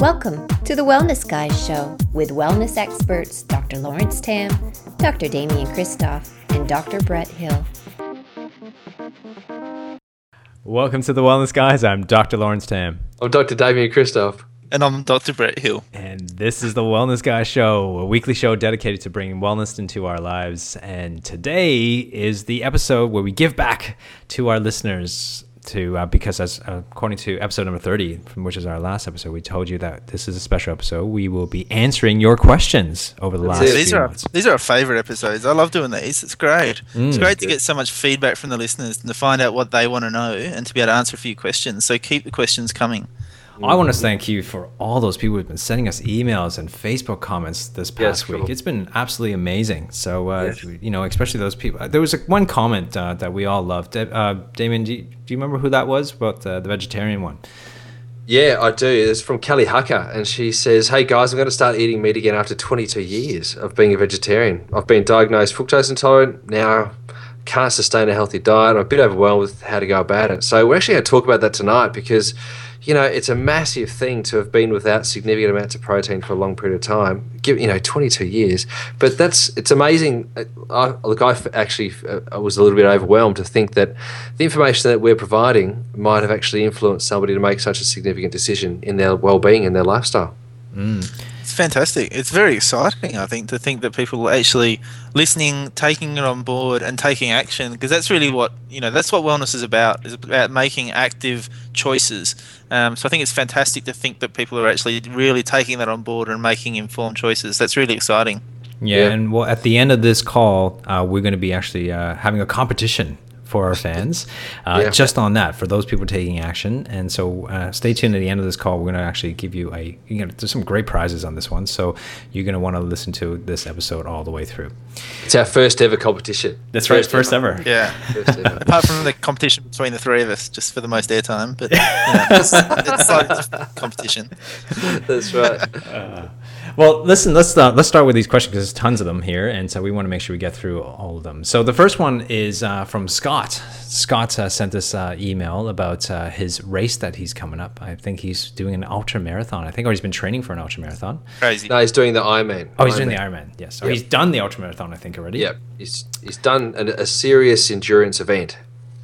Welcome to the Wellness Guys Show with wellness experts Dr. Lawrence Tam, Dr. Damian Kristof, and Dr. Brett Hill. Welcome to the Wellness Guys. I'm Dr. Lawrence Tam. I'm Dr. Damian Kristof. And I'm Dr. Brett Hill. And this is the Wellness Guys Show, a weekly show dedicated to bringing wellness into our lives. And today is the episode where we give back to our listeners to uh, because as uh, according to episode number 30 from which is our last episode we told you that this is a special episode. We will be answering your questions over the last these few are months. these are our favorite episodes. I love doing these. It's great. Mm. it's great to get so much feedback from the listeners and to find out what they want to know and to be able to answer a few questions. So keep the questions coming I want to thank you for all those people who've been sending us emails and Facebook comments this past Yes, week. cool. It's been absolutely amazing. So, uh, Yes. you know, especially those people. There was a, one comment uh, that we all loved. Uh, Damian, do you, do you remember who that was? About uh, the vegetarian one? Yeah, I do. It's from Kelly Hucker, and she says, "Hey guys, I'm going to start eating meat again after 22 years of being a vegetarian. I've been diagnosed fructose intolerant. Now can't sustain a healthy diet. I'm a bit overwhelmed with how to go about it. So we're actually going to talk about that tonight because." You know, it's a massive thing to have been without significant amounts of protein for a long period of time. Give you know, 22 years, but that's it's amazing. I, look, I actually uh, I was a little bit overwhelmed to think that the information that we're providing might have actually influenced somebody to make such a significant decision in their well-being and their lifestyle. It's fantastic. It's very exciting i think to think that people are actually listening taking it on board and taking action because that's really what you know that's what wellness is about is about making active choices. Um, so i think it's fantastic to think that people are actually really taking that on board and making informed choices. That's really exciting. Yeah, Yeah. and well, at the end of this call, uh, we're going to be actually uh, having a competition for our fans, uh, Yeah. just on that for those people taking action. And so, uh, stay tuned at the end of this call. We're going to actually give you a. You know, there's some great prizes on this one, so you're going to want to listen to this episode all the way through. It's our first ever competition. That's right, first ever. yeah First ever. apart from the competition between the three of us, just for the most airtime. But you know, it's, it's slightly different competition. That's right. Well, listen, let's uh, let's start with these questions because there's tons of them here, and so we want to make sure we get through all of them. So the first one is uh, from Scott. Scott uh, sent us uh, email about uh, his race that he's coming up. I think he's doing an ultra marathon. I think, or he's been training for an ultra marathon. Crazy. No, he's doing the Ironman. Oh, he's doing the Ironman. Ironman. Yes. Or Yep. he's done the ultra marathon. I think already. Yep, he's he's done an, a serious endurance event,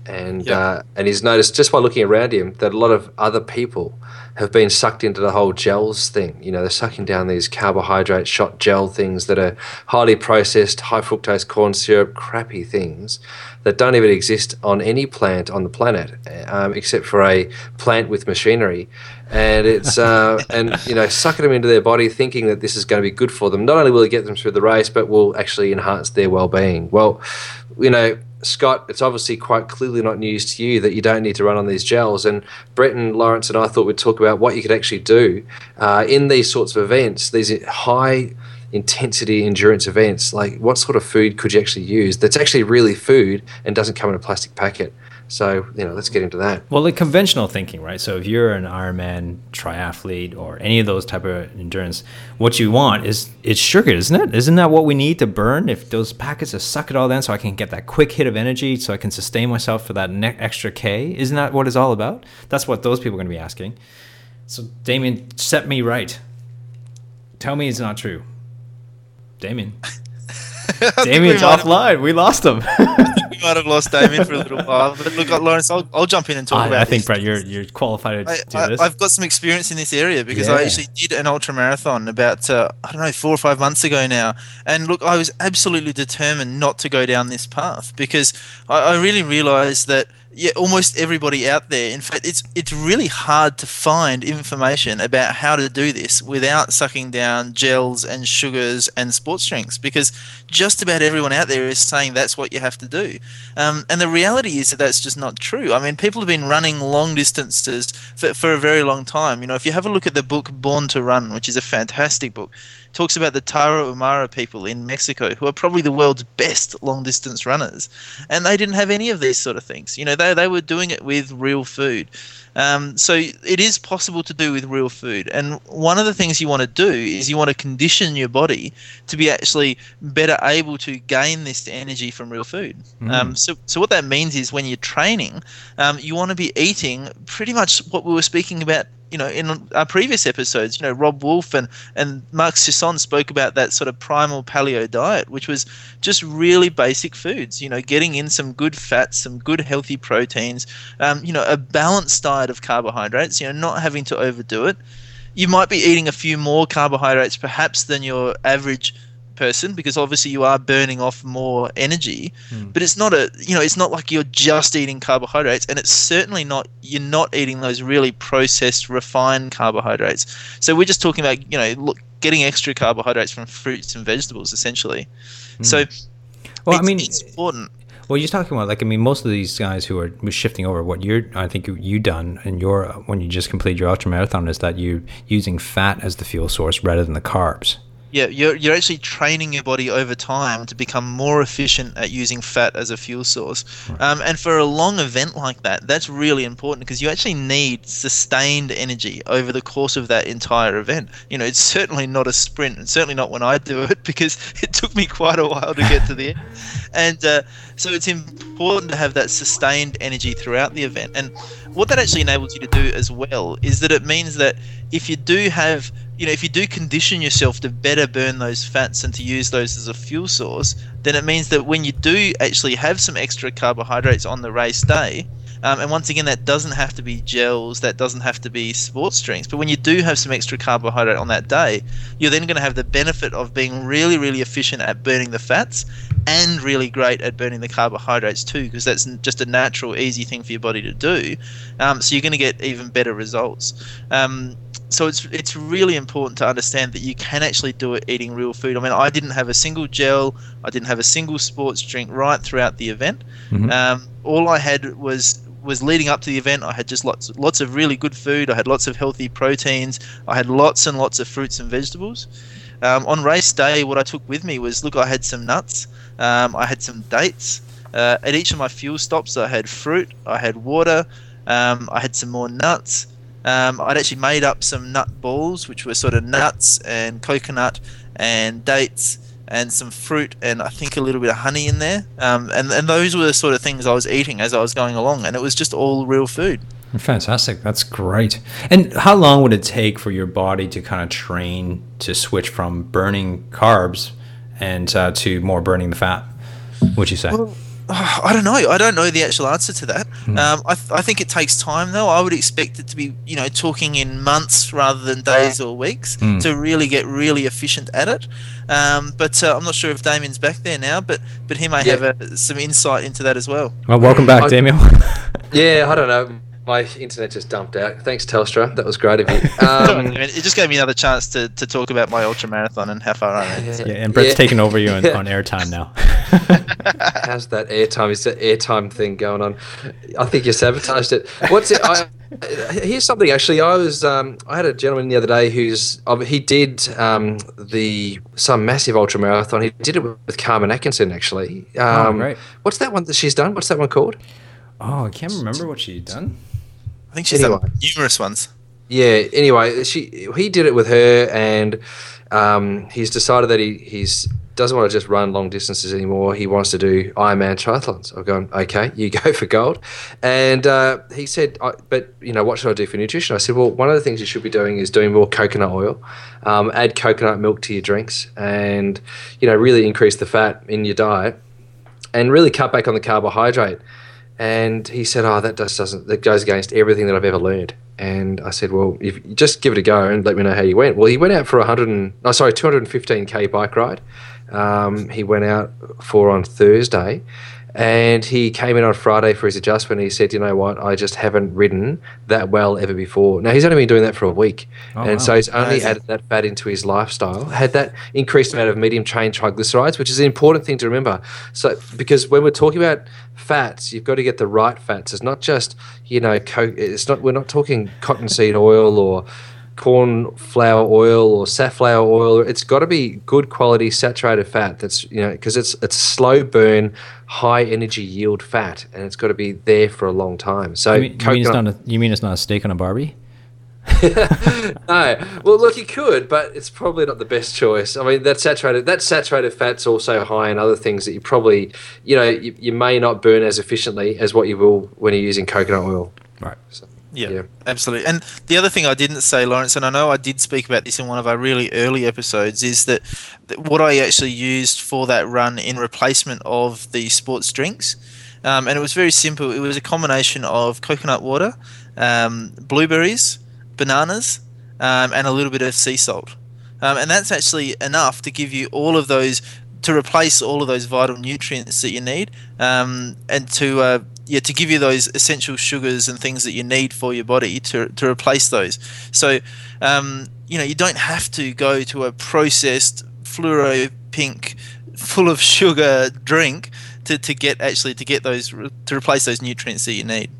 and Yep. uh, and he's noticed just by looking around him that a lot of other people have been sucked into the whole gels thing. You know, they're sucking down these carbohydrate shot gel things that are highly processed, high fructose corn syrup, crappy things that don't even exist on any plant on the planet, um, except for a plant with machinery. And it's uh, and you know sucking them into their body, thinking that this is going to be good for them. Not only will it get them through the race, but will actually enhance their well-being. Well, you know, Scott, it's obviously quite clearly not news to you that you don't need to run on these gels. And Brett and Lawrence and I thought we'd talk about what you could actually do uh, in these sorts of events, these high intensity endurance events. Like, what sort of food could you actually use that's actually really food and doesn't come in a plastic packet? So, you know, let's get into that. Well, the conventional thinking, right? So if you're an Ironman triathlete or any of those type of endurance, what you want is it's sugar, isn't it? Isn't that what we need to burn? If those packets are suck it all in, so I can get that quick hit of energy, so I can sustain myself for that ne- extra K. Isn't that what it's all about? That's what those people are going to be asking. So Damian, set me right. Tell me it's not true. Damian. Damian's we might have- offline. We lost him. might have lost Damian for a little while. But look, Lawrence, I'll, I'll jump in and talk I, about I think. Brett, you're you're qualified to I, do I, this. I've got some experience in this area because I actually did an ultra marathon about uh, I don't know four or five months ago now, and look, I was absolutely determined not to go down this path because I, I really realised that yeah, almost everybody out there. In fact, it's it's really hard to find information about how to do this without sucking down gels and sugars and sports drinks because just about everyone out there is saying that's what you have to do. Um, and the reality is that that's just not true. I mean, people have been running long distances for, for a very long time. You know, if you have a look at the book Born to Run, which is a fantastic book, talks about the Tarahumara people in Mexico who are probably the world's best long distance runners. And they didn't have any of these sort of things. You know, they, they were doing it with real food. Um, so it is possible to do with real food. And one of the things you want to do is you want to condition your body to be actually better able to gain this energy from real food. Um, so, so what that means is when you're training, um, you want to be eating pretty much what we were speaking about you know, in our previous episodes, you know, Robb Wolf and, and Mark Sisson spoke about that sort of primal paleo diet, which was just really basic foods, you know, getting in some good fats, some good healthy proteins, um, you know, a balanced diet of carbohydrates, you know, not having to overdo it. You might be eating a few more carbohydrates perhaps than your average person because obviously you are burning off more energy mm. but it's not a you know it's not like you're just eating carbohydrates and it's certainly not you're not eating those really processed refined carbohydrates so we're just talking about you know look, getting extra carbohydrates from fruits and vegetables essentially mm. so well i mean it's important well, you're talking about like I mean, most of these guys who are shifting over, what you're I think you done in your when you just complete your ultra marathon is that you're using fat as the fuel source rather than the carbs yeah, you're, you're actually training your body over time to become more efficient at using fat as a fuel source. Right. Um, and for a long event like that, that's really important because you actually need sustained energy over the course of that entire event. You know, it's certainly not a sprint, and certainly not when I do it because it took me quite a while to get to the end. And uh, so it's important to have that sustained energy throughout the event. And what that actually enables you to do as well is that it means that if you do have you know, if you do condition yourself to better burn those fats and to use those as a fuel source, then it means that when you do actually have some extra carbohydrates on the race day, um, and once again, that doesn't have to be gels, that doesn't have to be sports drinks. But when you do have some extra carbohydrate on that day, you're then going to have the benefit of being really, really efficient at burning the fats and really great at burning the carbohydrates too, because that's just a natural, easy thing for your body to do. Um, so you're going to get even better results. Um, so it's it's really important to understand that you can actually do it eating real food. I mean, I didn't have a single gel, I didn't have a single sports drink right throughout the event. Mm-hmm. Um, all I had was was leading up to the event. I had just lots lots of really good food. I had lots of healthy proteins. I had lots and lots of fruits and vegetables. Um, on race day, what I took with me was look, I had some nuts, um, I had some dates. Uh, at each of my fuel stops, I had fruit, I had water, um, I had some more nuts. Um, I'd actually made up some nut balls, which were sort of nuts and coconut and dates and some fruit and I think a little bit of honey in there. Um, and, and those were the sort of things I was eating as I was going along, and it was just all real food. Fantastic. That's great. And how long would it take for your body to kind of train to switch from burning carbs and uh, to more burning the fat? Would you say? Well, I don't know. I don't know the actual answer to that. Hmm. Um, I, th- I think it takes time, though. I would expect it to be, you know, talking in months rather than days or weeks hmm. to really get really efficient at it. Um, but uh, I'm not sure if Damian's back there now, but but he may yeah. have a, some insight into that as well. Well, welcome back, I, Damian. yeah, I don't know my internet just dumped out. Thanks, Telstra. That was great of you. Um, it just gave me another chance to, to talk about my ultra marathon and how far I am. Yeah, yeah, and Brett's yeah. taking over you on, on airtime now. How's that airtime? Is that airtime thing going on? I think you sabotaged it. What's it? I, here's something actually. I was um, I had a gentleman the other day who's he did um, the some massive ultra marathon. He did it with Carmen Atkinson actually. Oh, um, oh, great. What's that one that she's done? What's that one called? Oh, I can't remember what she'd done. I think she's anyway. done numerous ones. Yeah. Anyway, she he did it with her, and um, he's decided that he he's doesn't want to just run long distances anymore. He wants to do Ironman triathlons. I've gone, okay, you go for gold. And uh, he said, but, you know, what should I do for nutrition? I said, well, one of the things you should be doing is doing more coconut oil. Um, add coconut milk to your drinks and, you know, really increase the fat in your diet and really cut back on the carbohydrate. And he said, "Oh, that just doesn't. That goes against everything that I've ever learned." And I said, "Well, if just give it a go and let me know how you went." Well, he went out for a hundred and oh, sorry, two hundred and fifteen k bike ride. Um, he went out for on Thursday, and he came in on Friday for his adjustment. he said, "You know what? I just haven't ridden that well ever before." Now he's only been doing that for a week, oh, and wow. so he's only Amazing. added that fat into his lifestyle. Had that increased amount of medium chain triglycerides, which is an important thing to remember. So because when we're talking about fats, you've got to get the right fats. It's not just you know, co- it's not. We're not talking cottonseed oil or corn flour oil or safflower oil. It's got to be good quality saturated fat. That's you know because it's it's slow burn, high energy yield fat, and it's got to be there for a long time. So you mean, you mean it's not a, you mean it's not a steak on a Barbie? no, well, look, you could, but it's probably not the best choice. I mean, that saturated that saturated fat's also high in other things that you probably, you know, you, you may not burn as efficiently as what you will when you're using coconut oil. Right. So. Yeah, Yeah. absolutely. And the other thing I didn't say, Lawrence, and I know I did speak about this in one of our really early episodes, is that, that what I actually used for that run in replacement of the sports drinks, um, and it was very simple. It was a combination of coconut water, um, blueberries, bananas, um, and a little bit of sea salt. Um, and that's actually enough to give you all of those to replace all of those vital nutrients that you need, um, and to uh, yeah to give you those essential sugars and things that you need for your body to to replace those. So um, you know you don't have to go to a processed fluoro pink, full of sugar drink to, to get actually to get those to replace those nutrients that you need.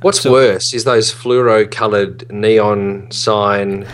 What's So- worse is those fluoro coloured neon sign,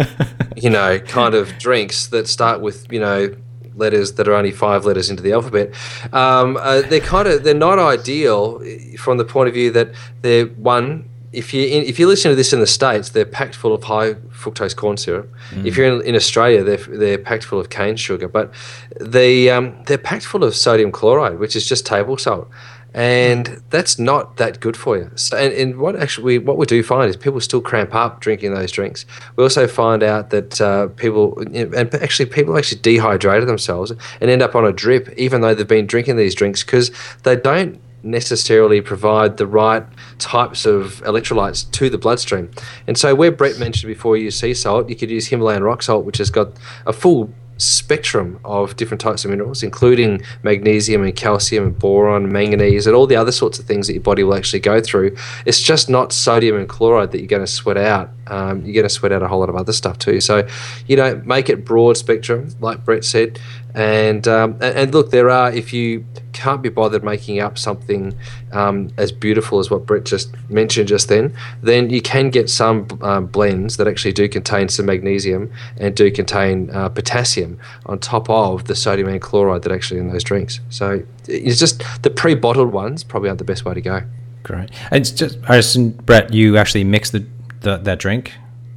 you know, kind of drinks that start with, you know, letters that are only five letters into the alphabet. Um, uh, they're kind of they're not ideal from the point of view that they're one. If you if you listen to this in the states, they're packed full of high fructose corn syrup. If you're in, in Australia, they're they're packed full of cane sugar. But the um, they're packed full of sodium chloride, which is just table salt and that's not that good for you. So, and, and what actually we, what we do find is people still cramp up drinking those drinks. We also find out that uh, people and actually people actually dehydrated themselves and end up on a drip, even though they've been drinking these drinks because they don't necessarily provide the right types of electrolytes to the bloodstream. And so where Brett mentioned before you sea salt, you could use Himalayan rock salt, which has got a full spectrum of different types of minerals, including magnesium and calcium and boron, manganese, and all the other sorts of things that your body will actually go through. It's just not sodium and chloride that you're going to sweat out. Um, you're going to sweat out a whole lot of other stuff too. So, you know, make it broad spectrum, like Brett said. And um, and, and look, there are if you can't be bothered making up something um, as beautiful as what Brett just mentioned just then, then you can get some um, blends that actually do contain some magnesium and do contain uh, potassium on top of the sodium and chloride that actually in those drinks. So it's just the pre-bottled ones probably aren't the best way to go. Great. It's just assume Brett, you actually mix the, the that drink.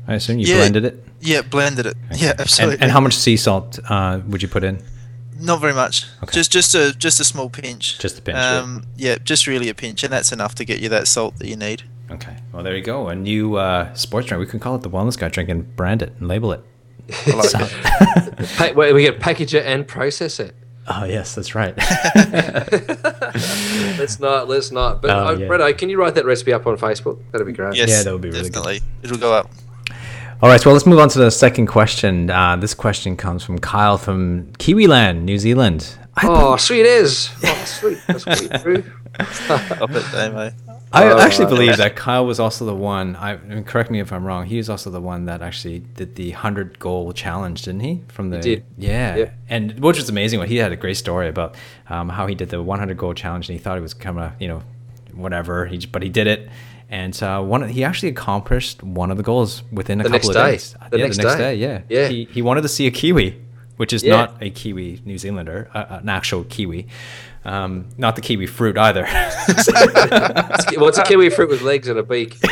I assume you Yeah. blended it. Yeah, blended it. Yeah, absolutely. and how much sea salt uh, would you put in? Not very much. Okay. Just just a just a small pinch. Just a pinch, yeah. Um, yeah, just really a pinch, and that's enough to get you that salt that you need. Okay. Well, there you go. A new uh, sports drink. We can call it the Wellness Guy drink and brand it and label it. I like So- it. Pa- where we get package it and process it. Oh yes, that's right. Let's not. Let's not. But Oh, uh, yeah. Bretto, can you write that recipe up on Facebook? That'd be great. Yes, Yeah, that would be really good. It'll go up. All right, so let's move on to the second question. Uh, this question comes from Kyle from Kiwiland, New Zealand. Oh, sweet as. Oh, sweet. That's sweet, Drew. Stop it, Damo. I Oh, actually believe that Kyle was also the one. I I mean, correct me if I'm wrong. He was also the one that actually did the hundred goal challenge, didn't he? From the did. yeah, Yeah. and which was amazing. What he had a great story about um, how he did the 100 goal challenge, and he thought it was kind of you know whatever. He but he did it. And uh, one, he actually accomplished one of the goals within a The couple of day. days. The yeah, next the next day. day. yeah, Yeah. He, he wanted to see a kiwi, which is Yeah. not a kiwi New Zealander, uh, an actual kiwi, um, not the kiwi fruit either. It's well, it's a kiwi fruit with legs and a beak.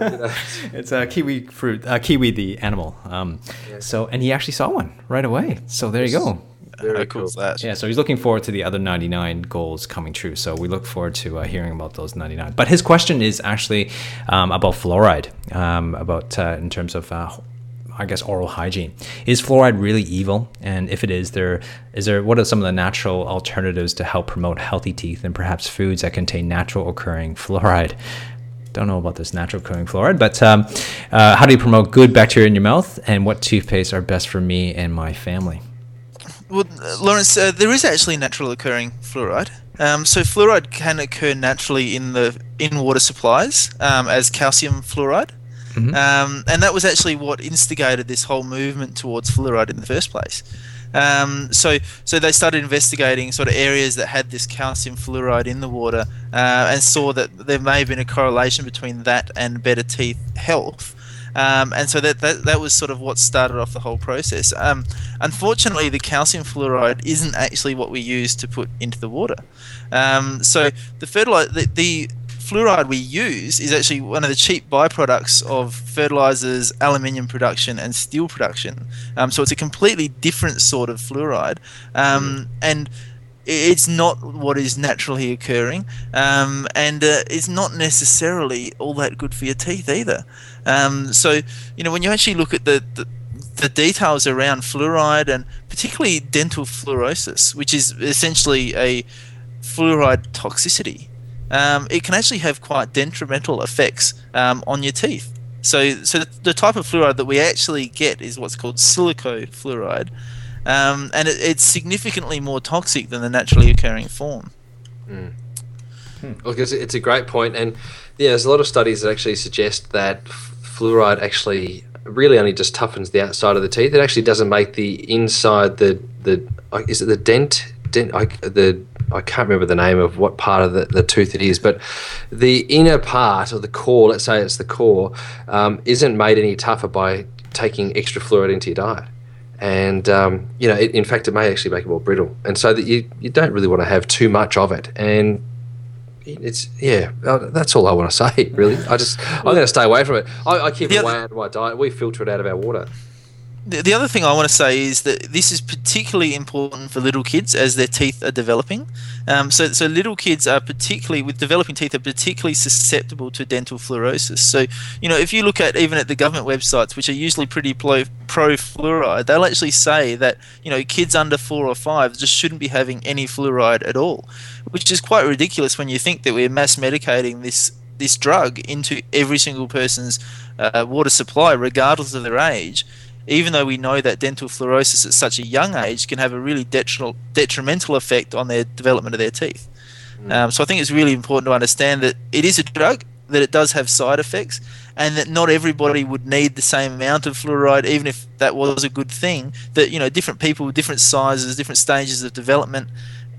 You know. it's a kiwi fruit, uh, kiwi the animal. Um, So, and he actually saw one right away. So there you go. Very How cool. cool that? Yeah, so he's looking forward to the other 99 goals coming true. So we look forward to uh, hearing about those 99. But his question is actually um, about fluoride, um, about uh, in terms of. I guess oral hygiene. Is fluoride really evil? And if it is, there is there what are some of the natural alternatives to help promote healthy teeth and perhaps foods that contain natural occurring fluoride? Don't know about this natural occurring fluoride, but um, uh, how do you promote good bacteria in your mouth? And what toothpaste are best for me and my family? Well, uh, Lawrence, uh, there is actually natural occurring fluoride. Um, so fluoride can occur naturally in the in water supplies um, as calcium fluoride, um, and that was actually what instigated this whole movement towards fluoride in the first place. Um, so, so they started investigating sort of areas that had this calcium fluoride in the water, uh, and saw that there may have been a correlation between that and better teeth health. Um, and so that, that that was sort of what started off the whole process. Um, unfortunately, the calcium fluoride isn't actually what we use to put into the water. Um, so the fertilizer, the, the fluoride we use is actually one of the cheap byproducts of fertilizers, aluminium production, and steel production. Um, so it's a completely different sort of fluoride, um, and it's not what is naturally occurring, um, and uh, it's not necessarily all that good for your teeth either. Um, so, you know, when you actually look at the, the the details around fluoride and particularly dental fluorosis, which is essentially a fluoride toxicity, um, it can actually have quite detrimental effects um, on your teeth. So, so the type of fluoride that we actually get is what's called silico fluoride, um, and it, it's significantly more toxic than the naturally occurring form. Mm. Hmm. Look, it's, it's a great point, and yeah, there's a lot of studies that actually suggest that fluoride actually really only just toughens the outside of the teeth. It actually doesn't make the inside the the is it the dent dent I, the I can't remember the name of what part of the, the tooth it is, but the inner part of the core, let's say it's the core, um, isn't made any tougher by taking extra fluoride into your diet. And um, you know, it, in fact, it may actually make it more brittle, and so that you you don't really want to have too much of it. And it's yeah, uh, that's all I want to say. Really, I just I'm going to stay away from it. I, I keep it away out of my diet. We filter it out of our water the, the other thing I want to say is that this is particularly important for little kids as their teeth are developing. Um, so, so little kids are particularly with developing teeth are particularly susceptible to dental fluorosis. So, you know, if you look at even at the government websites, which are usually pretty pro, pro fluoride, they'll actually say that you know kids under four or five just shouldn't be having any fluoride at all, which is quite ridiculous when you think that we're mass medicating this this drug into every single person's uh, water supply, regardless of their age even though we know that dental fluorosis at such a young age can have a really detrimental, detrimental effect on their development of their teeth. Mm. Um, so I think it's really important to understand that it is a drug, that it does have side effects, and that not everybody would need the same amount of fluoride, even if that was a good thing. That you know, different people, different sizes, different stages of development.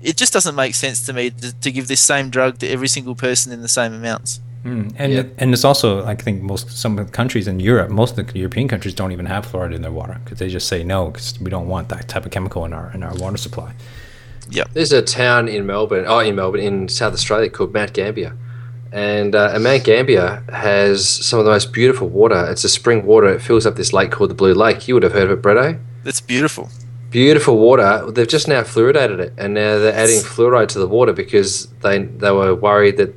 It just doesn't make sense to me to, to give this same drug to every single person in the same amounts. Mm. And yeah. and it's also I think most some of the countries in Europe, most of the European countries don't even have fluoride in their water because they just say no because we don't want that type of chemical in our in our water supply. Yeah, there's a town in Melbourne, oh in Melbourne in South Australia called Mount Gambier, and, uh, and Mount Gambier has some of the most beautiful water. It's a spring water. It fills up this lake called the Blue Lake. You would have heard of it, Bretto. It's beautiful beautiful water. They've just now fluoridated it, and now they're adding fluoride to the water because they they were worried that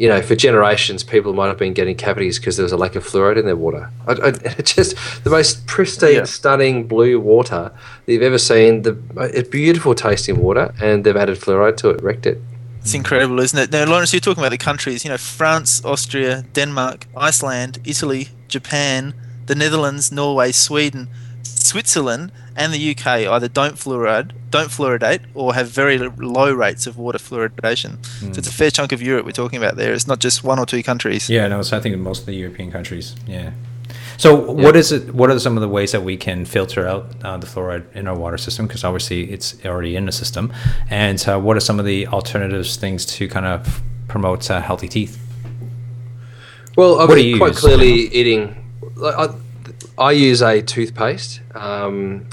you know, for generations, people might have been getting cavities because there was a lack of fluoride in their water. I, I, it's just the most pristine, yeah. stunning blue water that you've ever seen. The it's beautiful tasting water, and they've added fluoride to it, wrecked it. It's incredible, isn't it? Now, Lawrence, you're talking about the countries. You know, France, Austria, Denmark, Iceland, Italy, Japan, the Netherlands, Norway, Sweden, Switzerland, and the UK either don't fluoride, don't fluoridate, or have very low rates of water fluoridation. Mm. So it's a fair chunk of Europe we're talking about there. It's not just one or two countries. Yeah, no, so I think most of the European countries. Yeah. So yeah. what is it? What are some of the ways that we can filter out uh, the fluoride in our water system? Because obviously it's already in the system. And uh, what are some of the alternatives, things to kind of promote uh, healthy teeth? Well, I mean, quite use? clearly eating. I, I use a toothpaste. Um,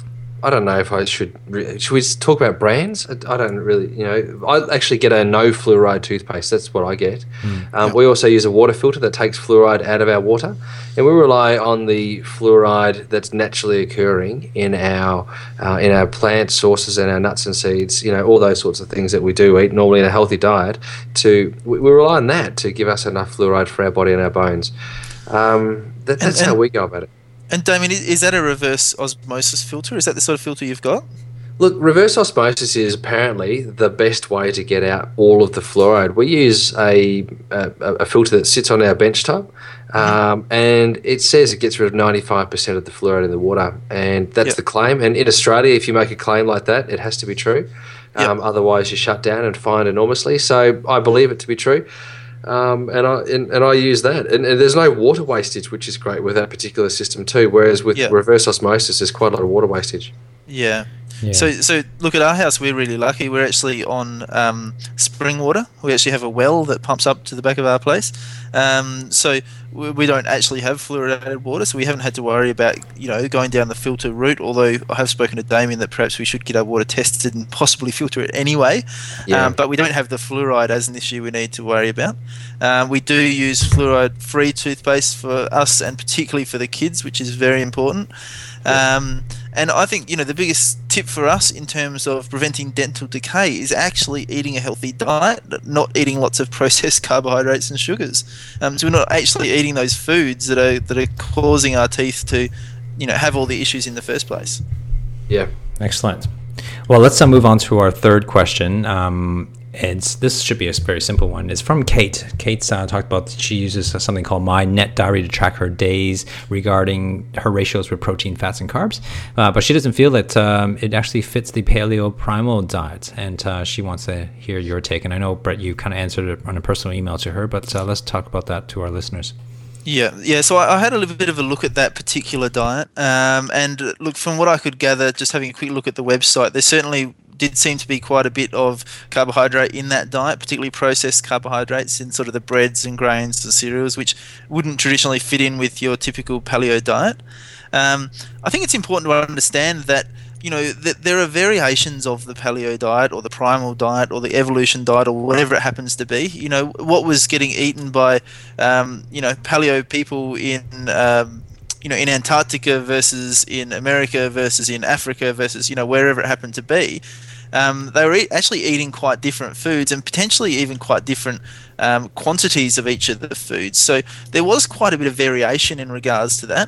I don't know if I should. Should we talk about brands? I, don't really, you know. I actually get a no fluoride toothpaste. That's what I get. Mm, um, We also use a water filter that takes fluoride out of our water, and we rely on the fluoride that's naturally occurring in our uh, in our plant sources and our nuts and seeds. You know, all those sorts of things that we do eat normally in a healthy diet. To we, we rely on that to give us enough fluoride for our body and our bones. Um, that, that's and, and, how we go about it. And Damian, is that a reverse osmosis filter? Is that the sort of filter you've got? Look, reverse osmosis is apparently the best way to get out all of the fluoride. We use a, a, a filter that sits on our bench top, um, and it says it gets rid of 95% of the fluoride in the water, and that's yep. the claim. And in Australia, if you make a claim like that, it has to be true. Um, yep. Otherwise, you're shut down and fined enormously. So I believe it to be true. Um, and I and, and, I use that, and, and, there's no water wastage, which is great with that particular system too. Whereas with yeah. reverse osmosis, there's quite a lot of water wastage. Yeah. yeah. So so look at our house. We're really lucky. We're actually on um, spring water. We actually have a well that pumps up to the back of our place. Um, so we don't actually have fluoridated water, so we haven't had to worry about you know going down the filter route. Although I have spoken to Damian that perhaps we should get our water tested and possibly filter it anyway. Yeah. Um, but we don't have the fluoride as an issue we need to worry about. Um, we do use fluoride-free toothpaste for us and particularly for the kids, which is very important. Yeah. And I think you know the biggest tip for us in terms of preventing dental decay is actually eating a healthy diet, not eating lots of processed carbohydrates and sugars. Um, so we're not actually eating those foods that are that are causing our teeth to, you know, have all the issues in the first place. Yeah. Excellent. Well, let's uh, move on to our third question. Um, it's this should be a very simple one. It's from Kate. Kate's uh, talked about she uses something called My Net Diary to track her days regarding her ratios with protein, fats, and carbs. Uh, but she doesn't feel that um, it actually fits the paleo primal diet, and uh, she wants to hear your take. And I know Brett, you kind of answered it on a personal email to her, but uh, let's talk about that to our listeners. Yeah, yeah. So I, I, had a little bit of a look at that particular diet, um, and look from what I could gather, just having a quick look at the website, there certainly did seem to be quite a bit of carbohydrate in that diet, particularly processed carbohydrates in sort of the breads and grains and cereals, which wouldn't traditionally fit in with your typical paleo diet. Um, I think it's important to understand that you know that there are variations of the paleo diet or the primal diet or the evolution diet or whatever it happens to be. You know what was getting eaten by um, you know paleo people in um, you know in Antarctica versus in America versus in Africa versus you know wherever it happened to be um, they were e- actually eating quite different foods and potentially even quite different um, quantities of each of the foods. So there was quite a bit of variation in regards to that.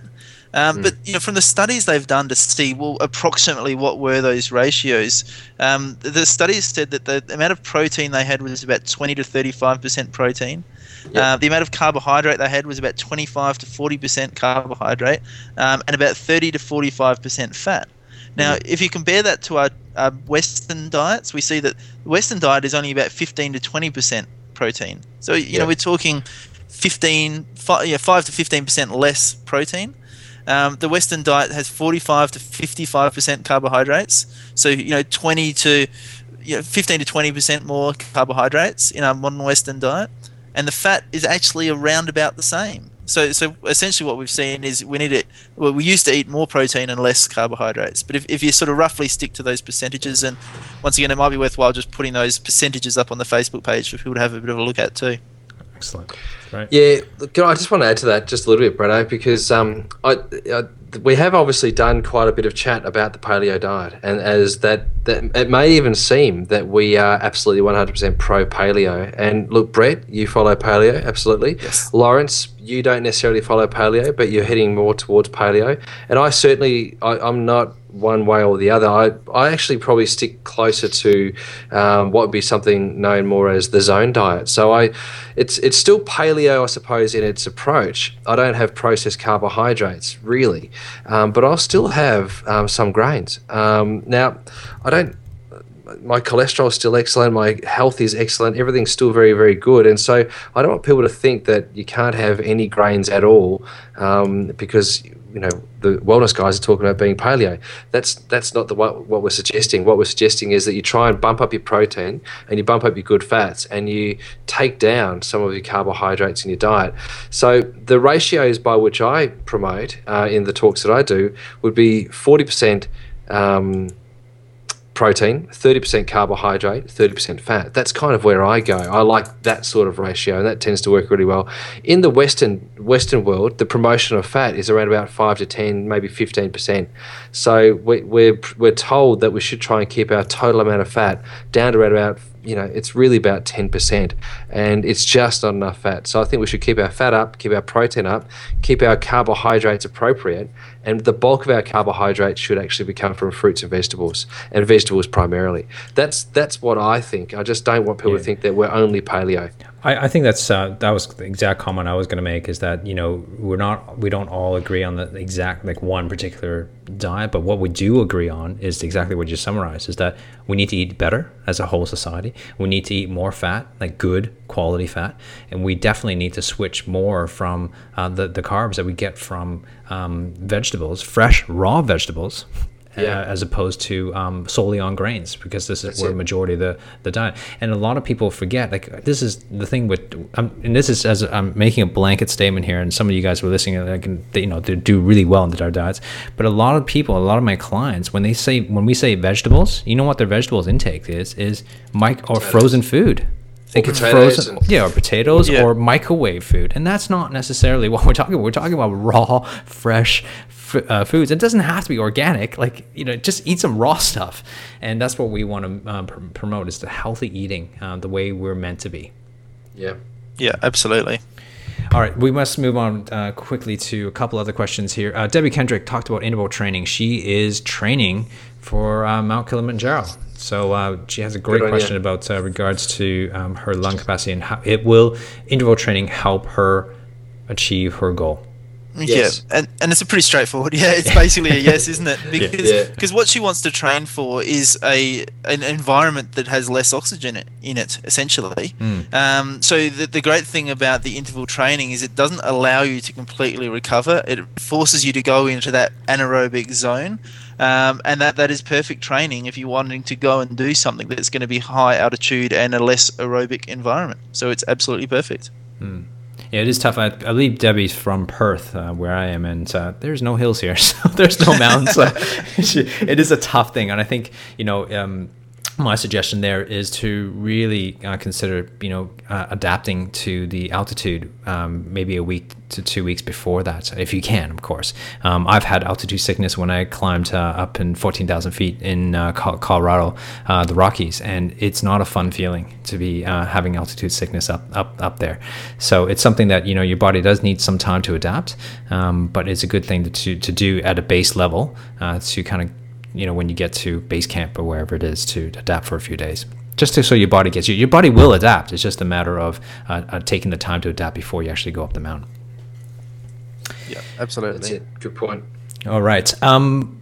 Um, mm. But you know, from the studies they've done to see, well, approximately what were those ratios? Um, the studies said that the amount of protein they had was about 20 to 35 percent protein. Yep. Uh, the amount of carbohydrate they had was about 25 to 40 percent carbohydrate, um, and about 30 to 45 percent fat. Now, mm. if you compare that to our, our Western diets, we see that the Western diet is only about 15 to 20 percent protein. So you yeah. know we're talking 15, 5, yeah, 5 to 15 percent less protein. Um, the Western diet has 45 to 55 percent carbohydrates. So you know 20 to you know, 15 to 20 percent more carbohydrates in our modern Western diet, and the fat is actually around about the same. So, so essentially, what we've seen is we need it. Well, we used to eat more protein and less carbohydrates, but if, if you sort of roughly stick to those percentages, and once again, it might be worthwhile just putting those percentages up on the Facebook page for people to have a bit of a look at too. Excellent. Right. Yeah, I just want to add to that just a little bit, Breno, because um, I, I, we have obviously done quite a bit of chat about the paleo diet, and as that, that it may even seem that we are absolutely 100% pro paleo. And look, Brett, you follow paleo, absolutely. Yes. Lawrence, you don't necessarily follow paleo, but you're heading more towards paleo. And I certainly, I, I'm not one way or the other. I, I actually probably stick closer to um, what would be something known more as the zone diet. So I, it's it's still paleo, I suppose, in its approach. I don't have processed carbohydrates really, um, but I'll still have um, some grains. Um, now, I don't. My cholesterol is still excellent. My health is excellent. Everything's still very, very good. And so I don't want people to think that you can't have any grains at all um, because you know the wellness guys are talking about being paleo. That's that's not the what, what we're suggesting. What we're suggesting is that you try and bump up your protein and you bump up your good fats and you take down some of your carbohydrates in your diet. So the ratios by which I promote uh, in the talks that I do would be forty percent. Um, protein, 30% carbohydrate, 30% fat. That's kind of where I go. I like that sort of ratio, and that tends to work really well. In the Western Western world, the promotion of fat is around about 5 to 10, maybe 15%. So we, we're, we're told that we should try and keep our total amount of fat down to around about you know, it's really about 10%, and it's just not enough fat. So I think we should keep our fat up, keep our protein up, keep our carbohydrates appropriate, and the bulk of our carbohydrates should actually be coming from fruits and vegetables, and vegetables primarily. That's that's what I think. I just don't want people yeah. to think that we're only paleo. I, I think that's uh, that was the exact comment I was going to make is that you know we're not we don't all agree on the exact like one particular diet, but what we do agree on is exactly what you summarized is that we need to eat better as a whole society. We need to eat more fat, like good quality fat, and we definitely need to switch more from uh, the the carbs that we get from um, vegetables, fresh raw vegetables yeah. uh, as opposed to um, solely on grains because this is That's where it. majority of the, the diet and a lot of people forget like this is the thing with um, and this is as I'm making a blanket statement here and some of you guys were listening like they, you know they do really well in their diets but a lot of people a lot of my clients when they say when we say vegetables you know what their vegetables intake is is mic or frozen food think it's frozen, and- yeah, or potatoes yeah. or microwave food, and that's not necessarily what we're talking about. We're talking about raw, fresh uh, foods. It doesn't have to be organic. Like you know, just eat some raw stuff, and that's what we want to uh, pr- promote is the healthy eating, uh, the way we're meant to be. Yeah. Yeah, absolutely. All right, we must move on uh, quickly to a couple other questions here. Uh, Debbie Kendrick talked about interval training. She is training for uh, Mount Kilimanjaro. So uh, she has a great question you. about uh, regards to um, her lung capacity and how it will interval training help her achieve her goal. Yes. Yeah, and, and it's a pretty straightforward. Yeah, it's basically a yes, isn't it? Because yeah. because what she wants to train for is a an environment that has less oxygen in it, essentially. Mm. Um, so the, the great thing about the interval training is it doesn't allow you to completely recover. It forces you to go into that anaerobic zone. Um, and that, that is perfect training if you're wanting to go and do something that's going to be high altitude and a less aerobic environment. So it's absolutely perfect. Mm. Yeah, it is tough. I, I believe Debbie's from Perth, uh, where I am, and uh, there's no hills here, so there's no mountains. so it is a tough thing, and I think you know um, my suggestion there is to really uh, consider, you know, uh, adapting to the altitude um, maybe a week to two weeks before that, if you can, of course. Um, I've had altitude sickness when I climbed uh, up in 14,000 feet in uh, Colorado, uh, the Rockies, and it's not a fun feeling to be uh, having altitude sickness up, up, up there. So it's something that, you know, your body does need some time to adapt, um, but it's a good thing to, to, to do at a base level to kind of you know when you get to base camp or wherever it is to adapt for a few days. Just to, so your body gets you your body will adapt. It's just a matter of uh, uh, taking the time to adapt before you actually go up the mountain. Yeah absolutely. that's it. Good point. All right. Um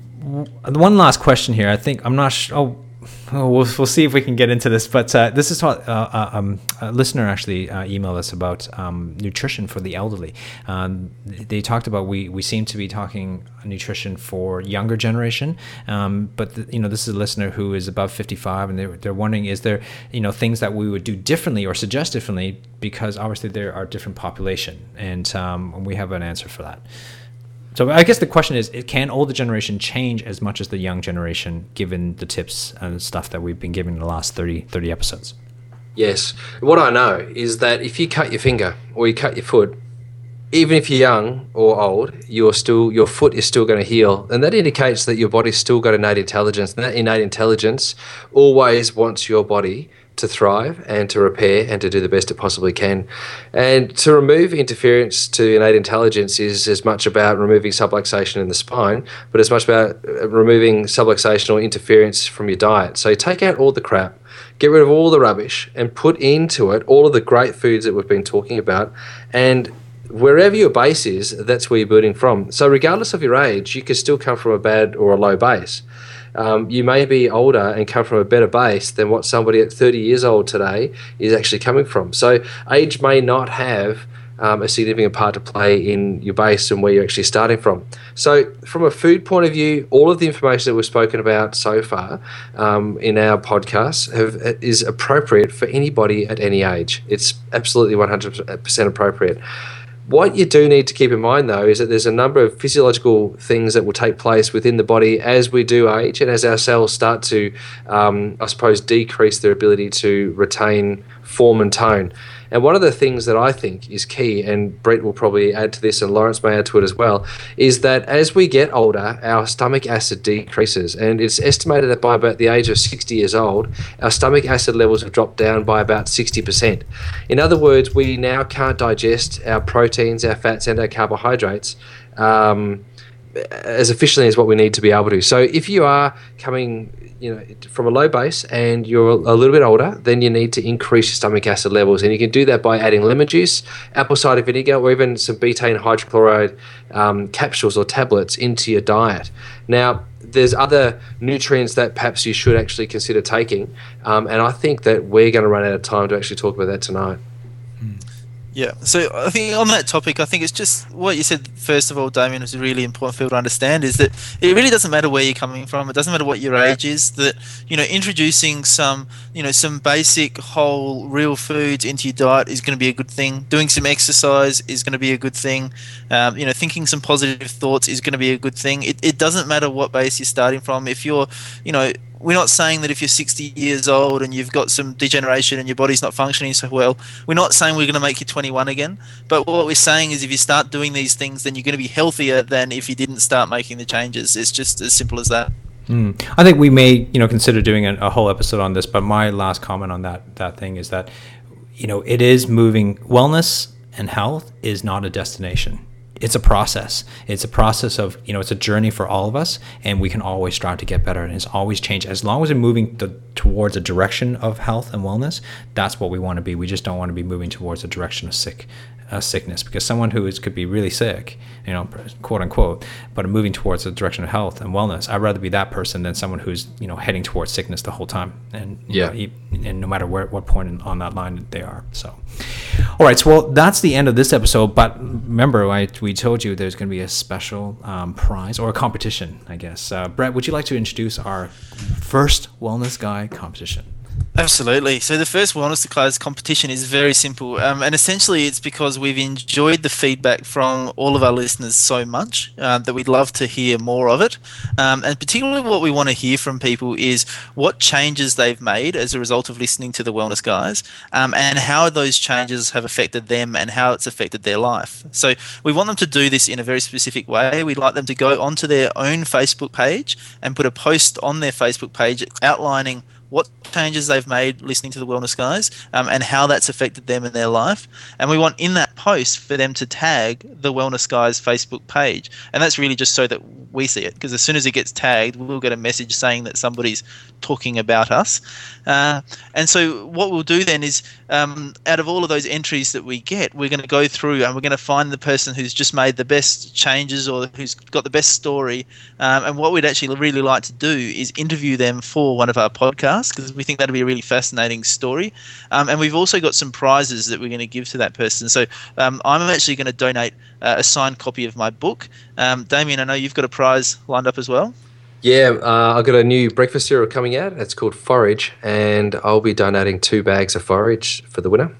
one last question here. I think i'm not sure Oh, we'll, we'll see if we can get into this. But uh, this is what uh, uh, um, a listener actually uh, emailed us about um, nutrition for the elderly. Um, they talked about we, we seem to be talking nutrition for younger generation, um, but the, you know this is a listener who is above 55, and they're, they're wondering is there you know things that we would do differently or suggest differently because obviously there are different population, and um, we have an answer for that. So I guess the question is, can older generation change as much as the young generation, given the tips and stuff that we've been giving in the last 30, 30 episodes? Yes. What I know is that if you cut your finger or you cut your foot, even if you're young or old, you're still your foot is still going to heal, and that indicates that your body's still got innate intelligence. And that innate intelligence always wants your body to thrive and to repair and to do the best it possibly can. And to remove interference to innate intelligence is as much about removing subluxation in the spine, but as much about uh, removing subluxation or interference from your diet. So take out all the crap, get rid of all the rubbish, and put into it all of the great foods that we've been talking about. And wherever your base is, that's where you're building from. So regardless of your age, you could still come from a bad or a low base um, you may be older and come from a better base than what somebody at 30 years old today is actually coming from. So age may not have um, a significant part to play in your base and where you're actually starting from. So, from a food point of view, all of the information that we've spoken about so far um, in our podcast have, is appropriate for anybody at any age. It's absolutely 100% appropriate. What you do need to keep in mind, though, is that there's a number of physiological things that will take place within the body as we do age and as our cells start to, um, I suppose, decrease their ability to retain form and tone. And one of the things that I think is key, and Brett will probably add to this, and Lawrence may add to it as well, is that as we get older, our stomach acid decreases. And it's estimated that by about the age of 60 years old, our stomach acid levels have dropped down by about 60%. In other words, we now can't digest our proteins, our fats, and our carbohydrates. Um, as efficiently as what we need to be able to. So if you are coming you know from a low base and you're a little bit older, then you need to increase your stomach acid levels, and you can do that by adding lemon juice, apple cider vinegar, or even some betaine hydrochloride um, capsules or tablets into your diet. Now, there's other nutrients that perhaps you should actually consider taking, um, and I think that we're going to run out of time to actually talk about that tonight. Yeah. So I think on that topic, I think it's just what you said first of all, Damian, was really important for people to understand is that it really doesn't matter where you're coming from. It doesn't matter what your age is. That you know, introducing some you know some basic whole real foods into your diet is going to be a good thing. Doing some exercise is going to be a good thing. Um, you know, thinking some positive thoughts is going to be a good thing. It, it doesn't matter what base you're starting from. If you're you know we're not saying that if you're 60 years old and you've got some degeneration and your body's not functioning so well, we're not saying we're going to make you 21 again. But what we're saying is if you start doing these things, then you're going to be healthier than if you didn't start making the changes. It's just as simple as that. Mm. I think we may, you know, consider doing a, a, whole episode on this. But my last comment on that that thing is that, you know, it is moving. Wellness and health is not a destination it's a process. It's a process of, you know, it's a journey for all of us, and we can always strive to get better. And it's always change. As long as we're moving the, towards a direction of health and wellness, that's what we want to be. We just don't want to be moving towards a direction of sick a sickness because someone who is could be really sick, you know, quote unquote, but moving towards the direction of health and wellness. I'd rather be that person than someone who's you know heading towards sickness the whole time, and yeah, know, and no matter where what point on that line they are. So, all right, so well that's the end of this episode. But remember, I, we told you there's going to be a special um, prize or a competition, I guess. Uh, Brett, would you like to introduce our first wellness guy competition? Absolutely. So the first Wellness Guys competition is very simple, um, and essentially it's because we've enjoyed the feedback from all of our listeners so much uh, that we'd love to hear more of it. Um, and particularly, what we want to hear from people is what changes they've made as a result of listening to the Wellness Guys, um, and how those changes have affected them and how it's affected their life. So we want them to do this in a very specific way. We'd like them to go onto their own Facebook page and put a post on their Facebook page outlining what changes they've made listening to the Wellness Guys um, and how that's affected them in their life. And we want in that post for them to tag the Wellness Guys Facebook page. And that's really just so that we see it because as soon as it gets tagged, we'll get a message saying that somebody's talking about us. Uh, and so what we'll do then is um, out of all of those entries that we get, we're going to go through and we're going to find the person who's just made the best changes or who's got the best story. Um, and what we'd actually really like to do is interview them for one of our podcasts because we think that'll be a really fascinating story. Um, and we've also got some prizes that we're going to give to that person. So um, I'm actually going to donate uh, a signed copy of my book. Um, Damian, I know you've got a prize lined up as well. Yeah, uh, I've got a new breakfast cereal coming out. It's called Forage, and I'll be donating two bags of forage for the winner.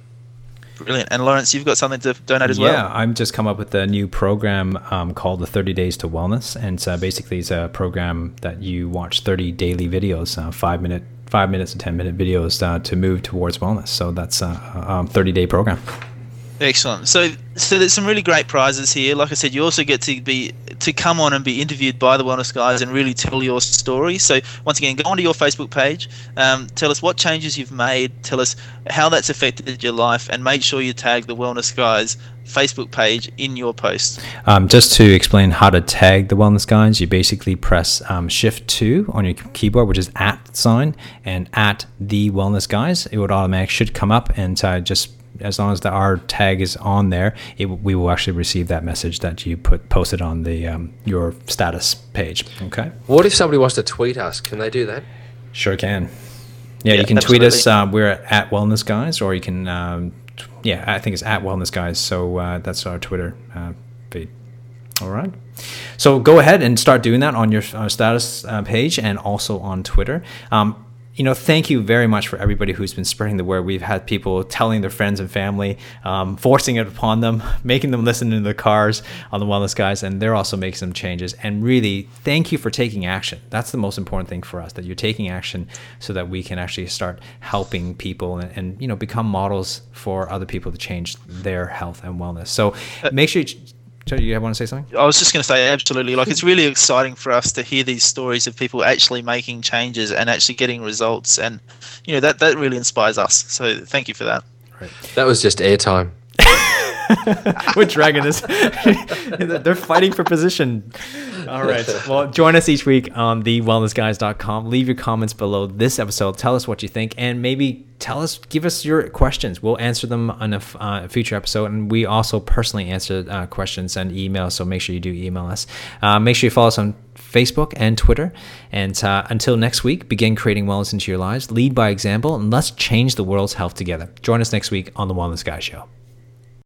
Brilliant. And Lawrence, you've got something to donate as well. Yeah, I've just come up with a new program um, called the 30 Days to Wellness, and uh, basically it's a program that you watch 30 daily videos, uh, five minute, five minutes and 10 minute videos uh, to move towards wellness. So that's a um, 30 day program. Excellent. So, so there's some really great prizes here. Like I said, you also get to be to come on and be interviewed by the Wellness Guys and really tell your story. So, once again, go onto your Facebook page, um, tell us what changes you've made, tell us how that's affected your life, and make sure you tag the Wellness Guys Facebook page in your post. Um, just to explain how to tag the Wellness Guys, you basically press um, Shift two on your keyboard, which is at sign, and at the Wellness Guys. It would automatically should come up and uh, just as long as the R tag is on there, it, we will actually receive that message that you put posted on the um, your status page. Okay. What if somebody wants to tweet us? Can they do that? Sure can. Yeah, yeah you can absolutely. tweet us. Uh, we're at Wellness Guys, or you can. Um, t- yeah, I think it's at Wellness Guys. So uh, that's our Twitter uh, feed. All right. So go ahead and start doing that on your uh, status uh, page and also on Twitter. Um, you know, thank you very much for everybody who's been spreading the word. We've had people telling their friends and family, um, forcing it upon them, making them listen in the cars on the Wellness Guys, and they're also making some changes. And really, thank you for taking action. That's the most important thing for us that you're taking action so that we can actually start helping people and, and you know become models for other people to change their health and wellness. So uh, make sure you so you want to say something? I was just going to say absolutely. Like it's really exciting for us to hear these stories of people actually making changes and actually getting results, and you know that that really inspires us. So thank you for that. Right. That was just airtime. We're this. They're fighting for position. All right. Well, join us each week on thewellnessguys.com. Leave your comments below this episode. Tell us what you think, and maybe tell us, give us your questions. We'll answer them on a uh, future episode, and we also personally answer uh, questions and emails. So make sure you do email us. Uh, make sure you follow us on Facebook and Twitter. And uh, until next week, begin creating wellness into your lives. Lead by example, and let's change the world's health together. Join us next week on the Wellness Guy Show.